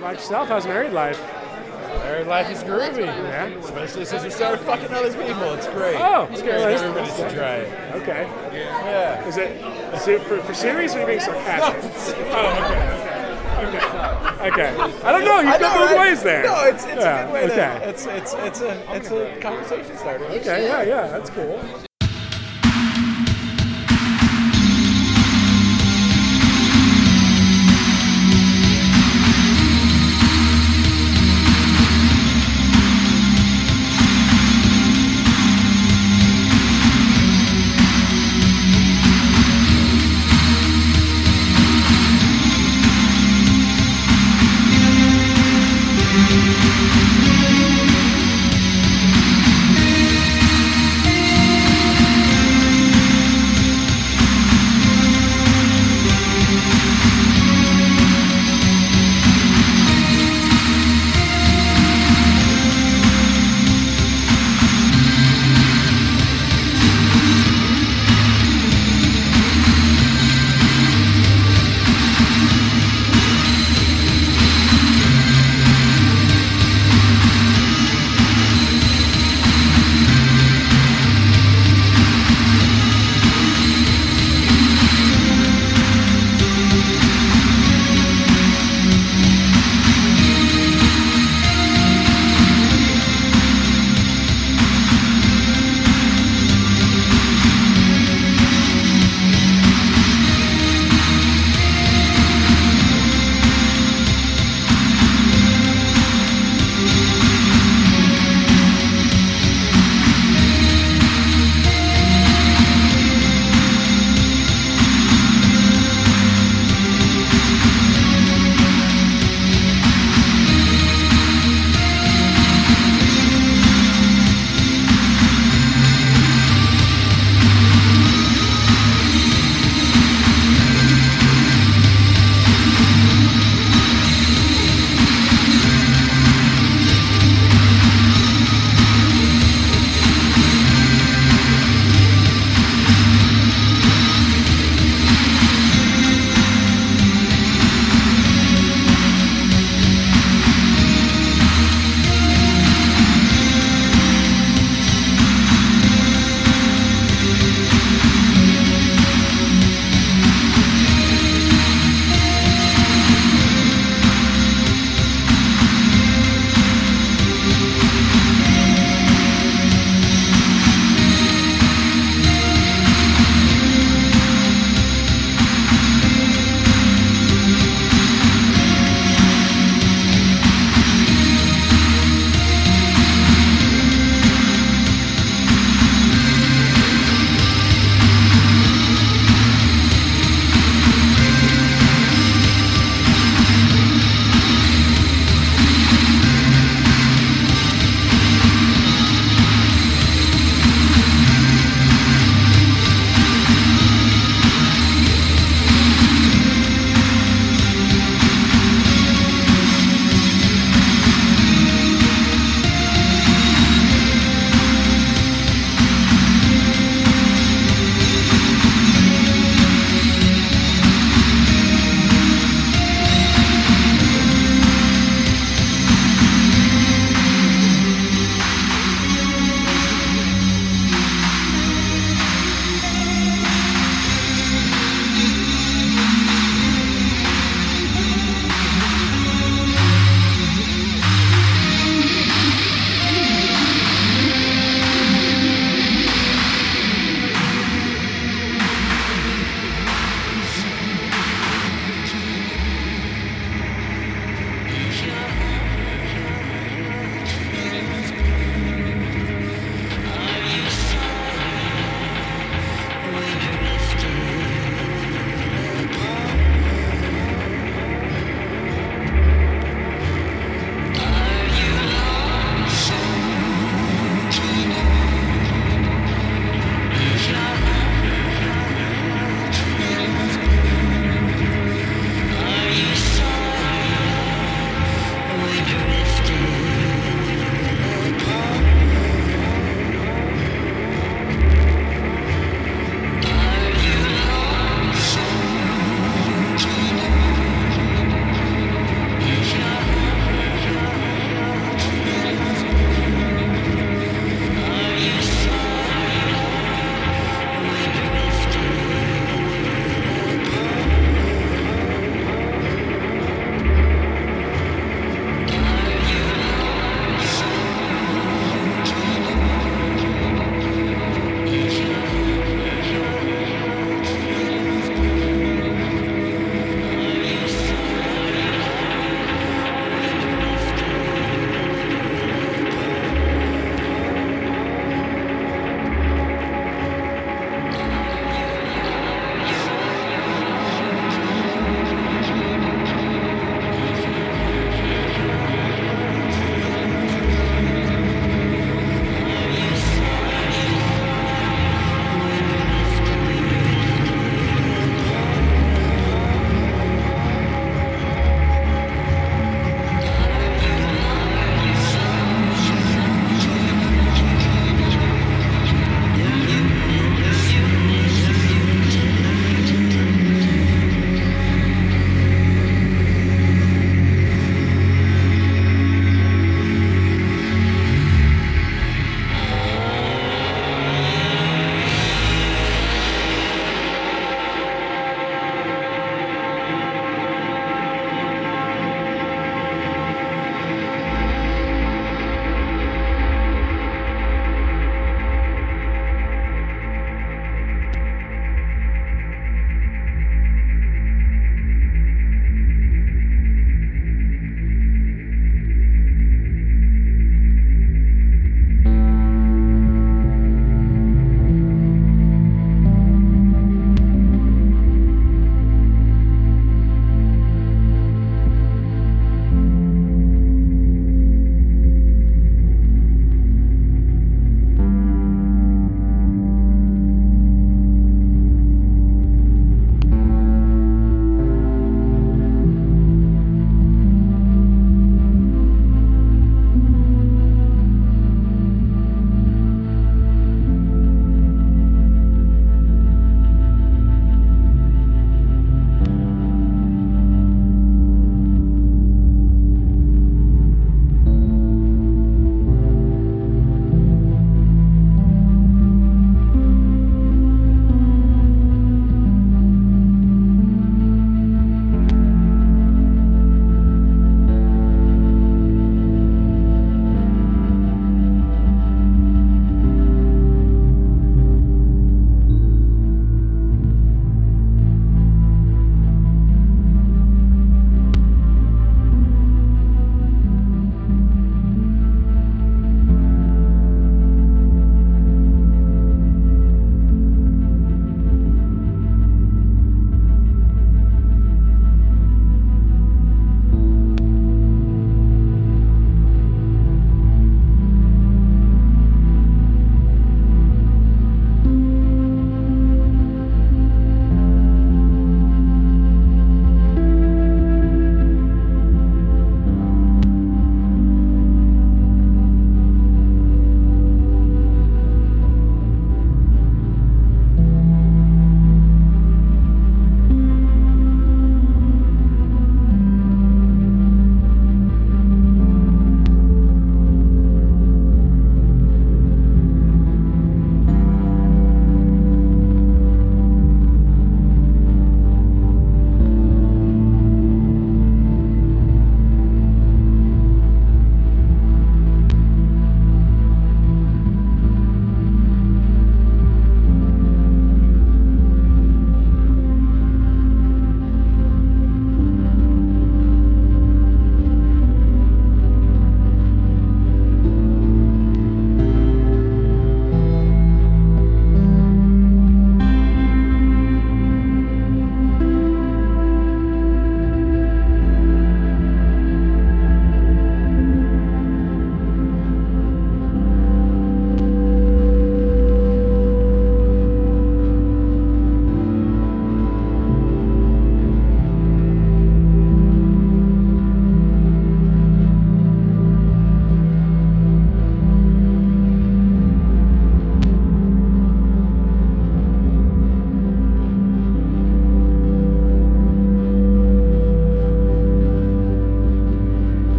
about yourself? How's married life? Married life is groovy. Yeah. Especially since we started fucking other people. It's great. Oh, it's great. Everybody should try it. Okay. Yeah. Is it, is it for, for serious or are you being sarcastic? oh, okay. Okay. Okay. I don't know. You've got both right? ways there. No, it's, it's Yeah, a good way okay. to. It's it's it's a it's a conversation starter. Okay. Yeah. Yeah. That's cool.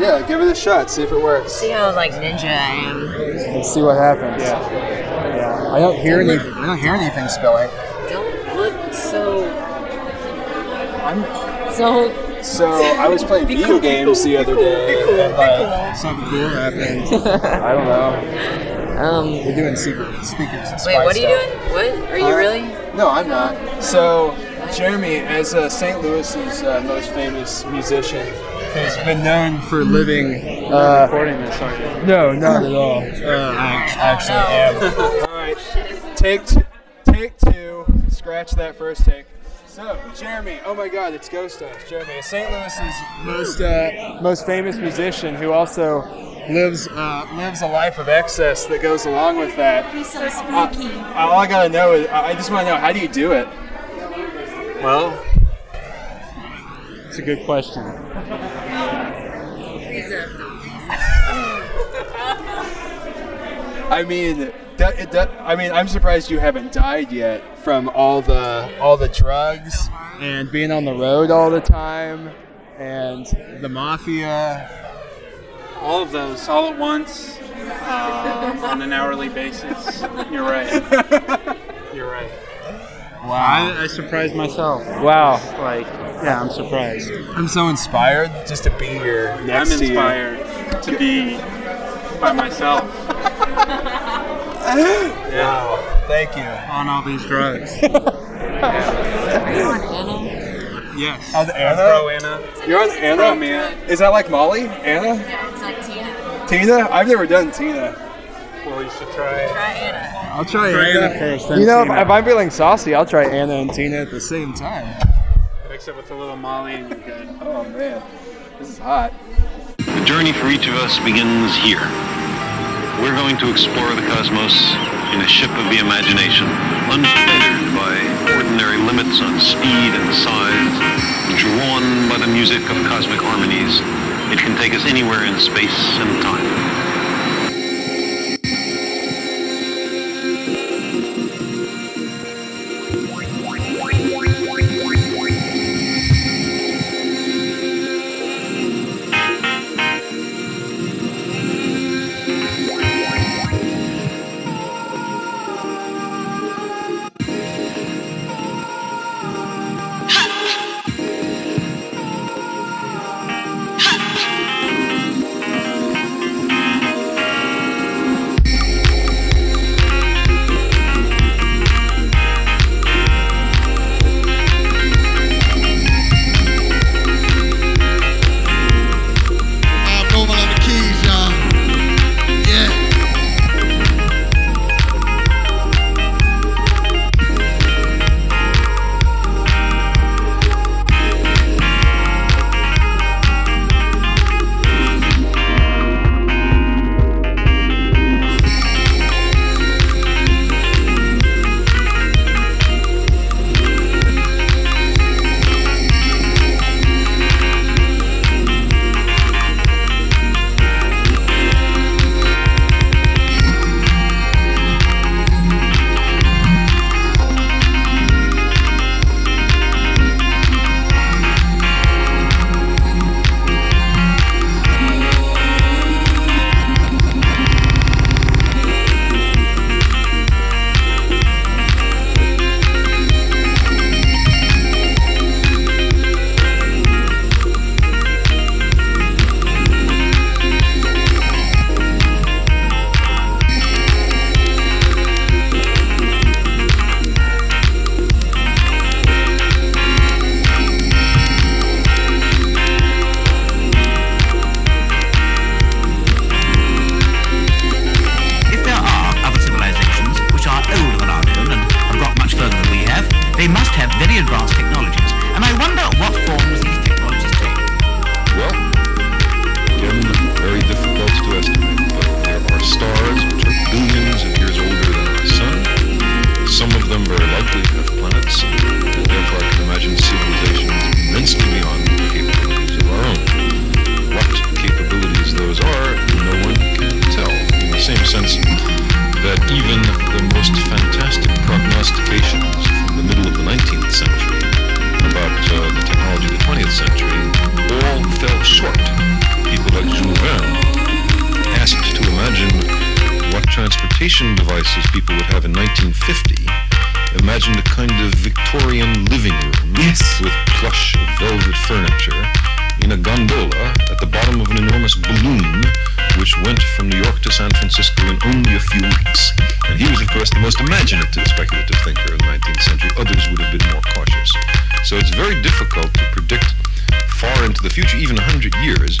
Yeah, give it a shot. See if it works. See how like ninja I am. Let's see what happens. Yeah. Yeah. I don't hear any. I don't hear anything spilling. Don't look so. I'm. So. So I was playing video cool, games cool, the other cool, day. cool, and, be like, Something cool happened. I don't know. Um. We're doing secret speakers and Wait, spy what are you stuff. doing? What are you Huh? really? No, I'm not. So, Jeremy, as uh, St. Louis's uh, most famous musician, who's been known for living. Uh, Recording this, aren't you? no, not at all. Uh, I actually no. am. all right, take t- take two. Scratch that first take. So, Jeremy, oh my God, it's Ghost Us. Jeremy, St. Louis's most uh, most famous musician, who also lives uh, lives a life of excess that goes along with that. He's so Uh, all I gotta know is, I I just want to know, how do you do it? Well, it's a good question. I mean, that, that, I mean, I'm surprised you haven't died yet from all the all the drugs and being on the road all the time and the mafia. All of those, all at once, uh, on an hourly basis. You're right. You're right. Wow, I, I surprised myself. wow! Like, yeah, I'm surprised. I'm so inspired just to be here next I'm to you. inspired to be by myself Wow, thank you. on all these drugs. yes. On the I'm Anna? pro Anna. You're on Anna. Pro Mia. Is that like Molly? Anna? It's like Tina. Tina? I've never done Tina. Well, you should try. Try Anna. I'll try, Try Anna first, You know, if, if I'm feeling saucy, I'll try Anna and Tina at the same time. Mix it with a little Molly and you're good. Oh man, this is hot. The journey for each of us begins here. We're going to explore the cosmos in a ship of the imagination, unfettered by ordinary limits on speed and size, drawn by the music of cosmic harmonies. It can take us anywhere in space and time. Very advanced imaginative speculative thinker of the 19th century. Others would have been more cautious. So it's very difficult to predict far into the future, even 100 years,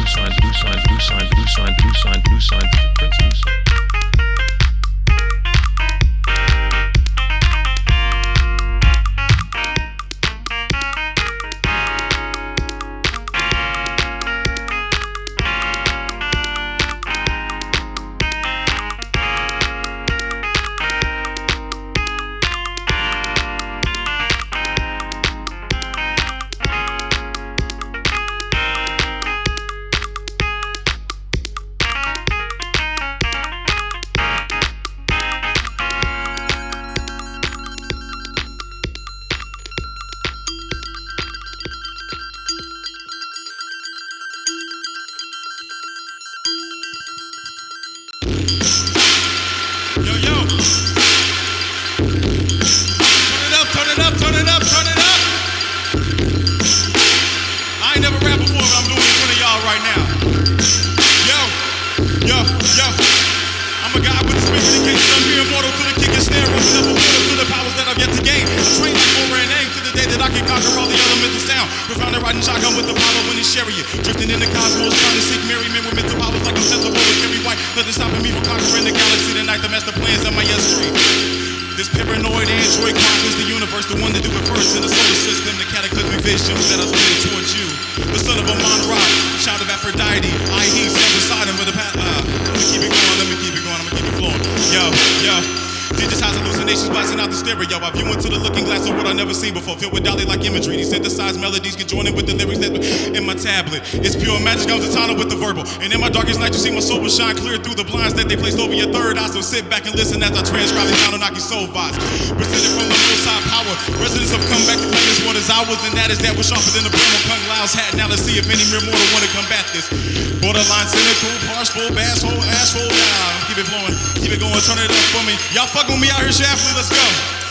new science, new science, new science, new scientific principles. Yo, stereo. I view into the looking glass of what I never seen before. Filled with Dali like imagery. These synthesized melodies can join in with the lyrics that in my tablet. It's pure magic comes a tunnel with the verbal. And in my darkest night, you see my soul will shine clear through the blinds that they placed over your third eye. So sit back and listen as I transcribe the Anunnaki soul vibes. Presented from the hillside power. Residents have come back to claim this one is ours, and that is that we're sharper than the brim of Kung Lao's hat. Now let's see if any mere mortal want to combat this. Borderline cynical, harsh, full, bass, hole, ass. Keep it flowing, keep it going, turn it up for me. Y'all fuck with me out here, Shaftly, let's go.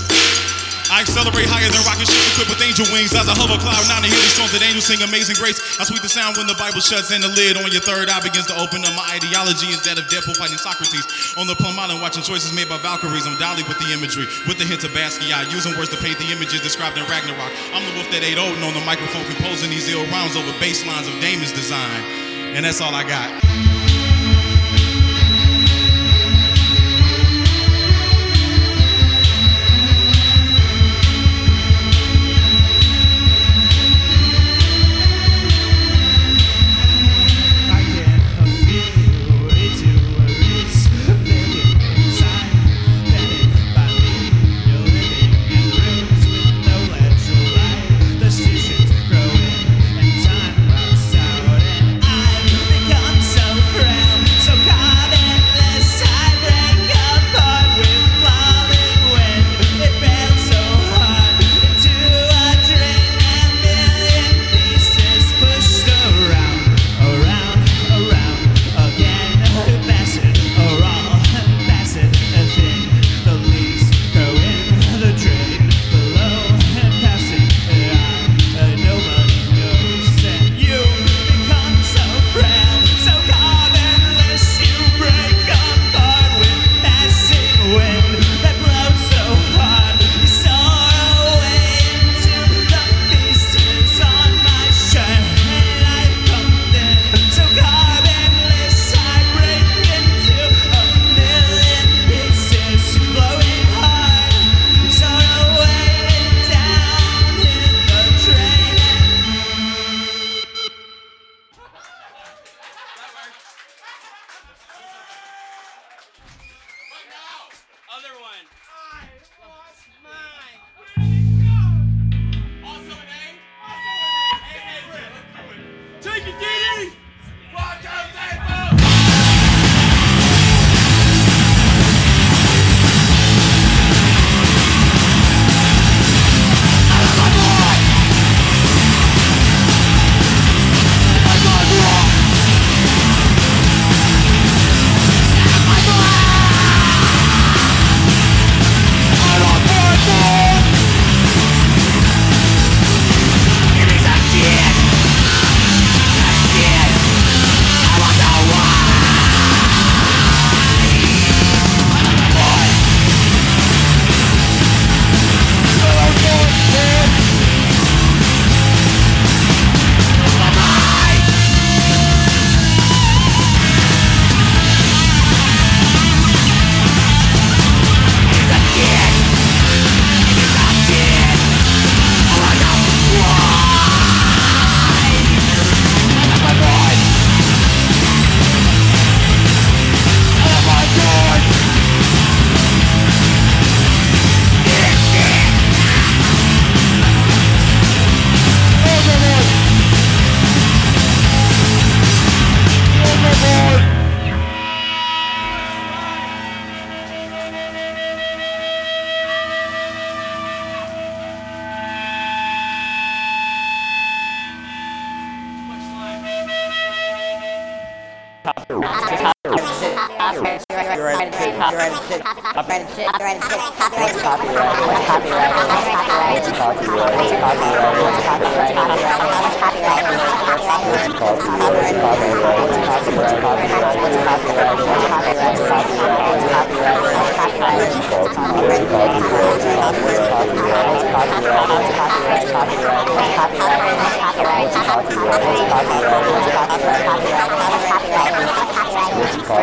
I accelerate higher than rocket ships equipped with angel wings as I hover cloud nine to hear these songs that angels sing amazing grace. I sweet the sound when the Bible shuts and the lid on your third eye begins to open up. My ideology is that of Deadpool fighting Socrates on the plum island watching choices made by Valkyries. I'm Dali with the imagery, with the hint of Basquiat, using words to paint the images described in Ragnarok. I'm the wolf that ate Odin on the microphone composing these ill rhymes over bass lines of Damon's design. And that's all I got. Copyrighted shit. Copyrighted shit. Copyrighted shit. Copyrighted shit. Copyrighted. Copyrighted. Copyrighted. Copyrighted. Copyrighted. Copyrighted. Copyrighted. Copyrighted. Copyrighted. Copyrighted. Copyrighted. Copyrighted then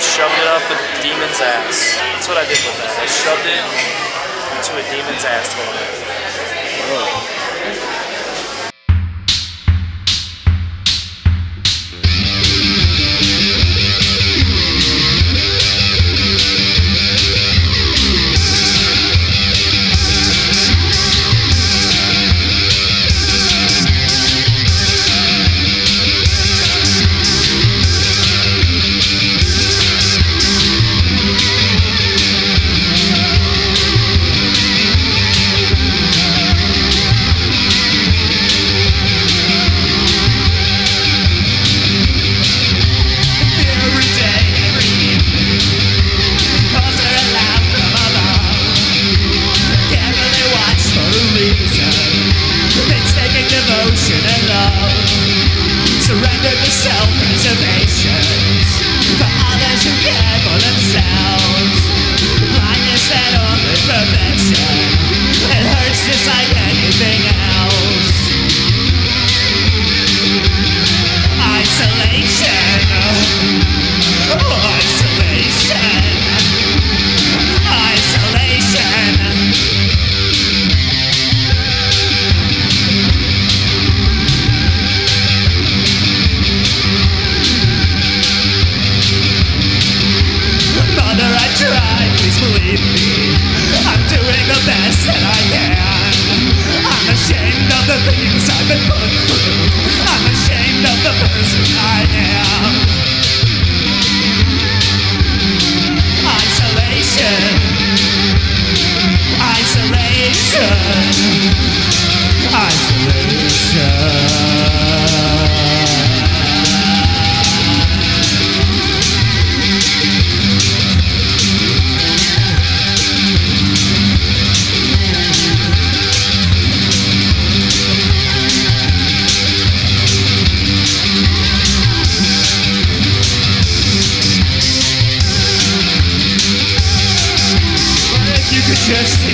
shoved it up a demon's ass. That's what I did with that. I shoved it into a demon's asshole.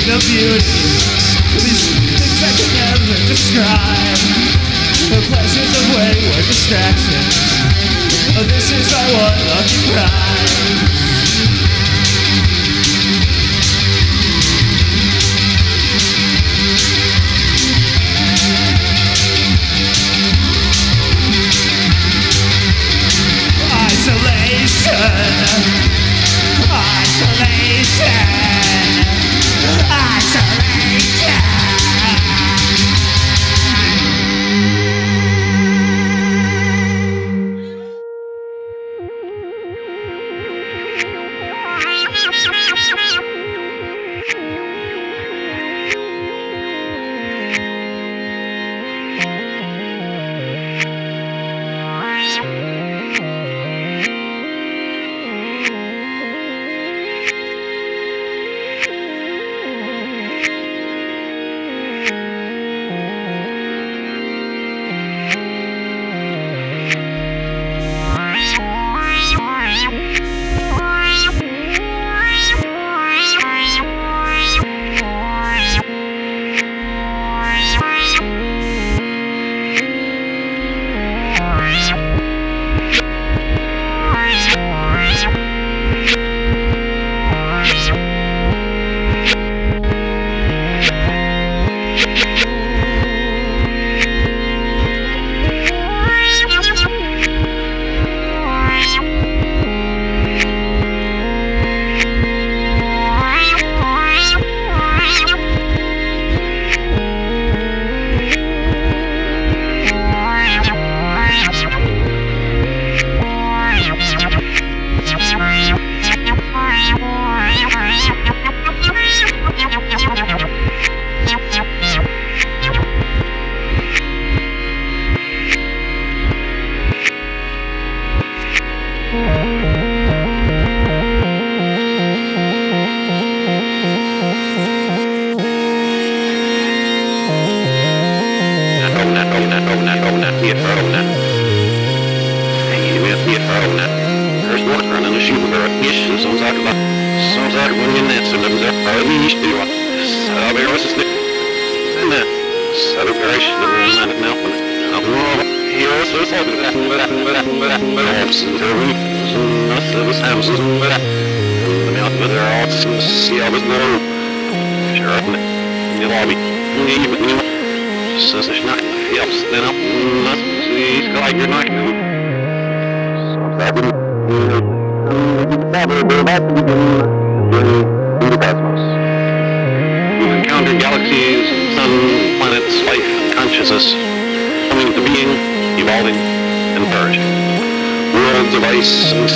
The beauty, these things I can never describe. The pleasures of wayward distractions. This is our one lucky prize.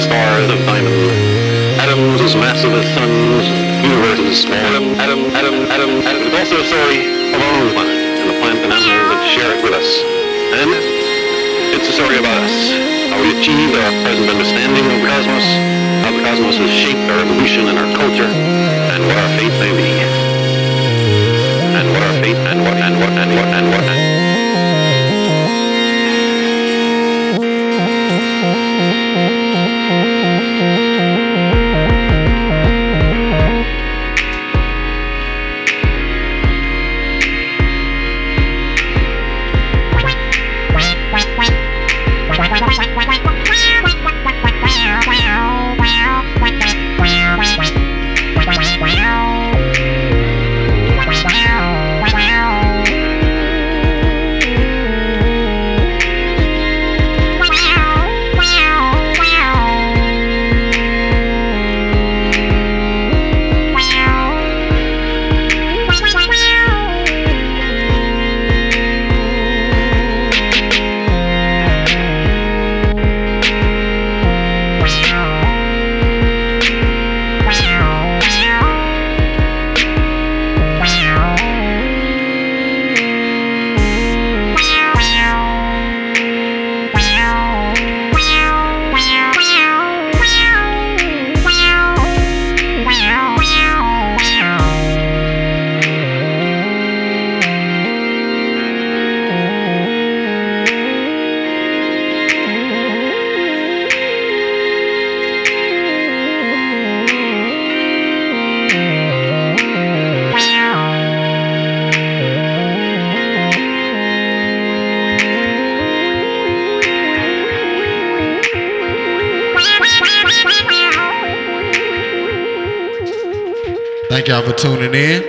Stars of diamond. Atoms as massive as suns, universes small. Atom, atom, atom, atom, atom. It's also a story of our own planet and the plant and animals that share it with us. And it's a story about us, how we achieved our present understanding of the cosmos, how the cosmos has shaped our evolution and our culture, and what our fate may be. And what our fate, and what, and what, and what, and what. And Thank tuning in.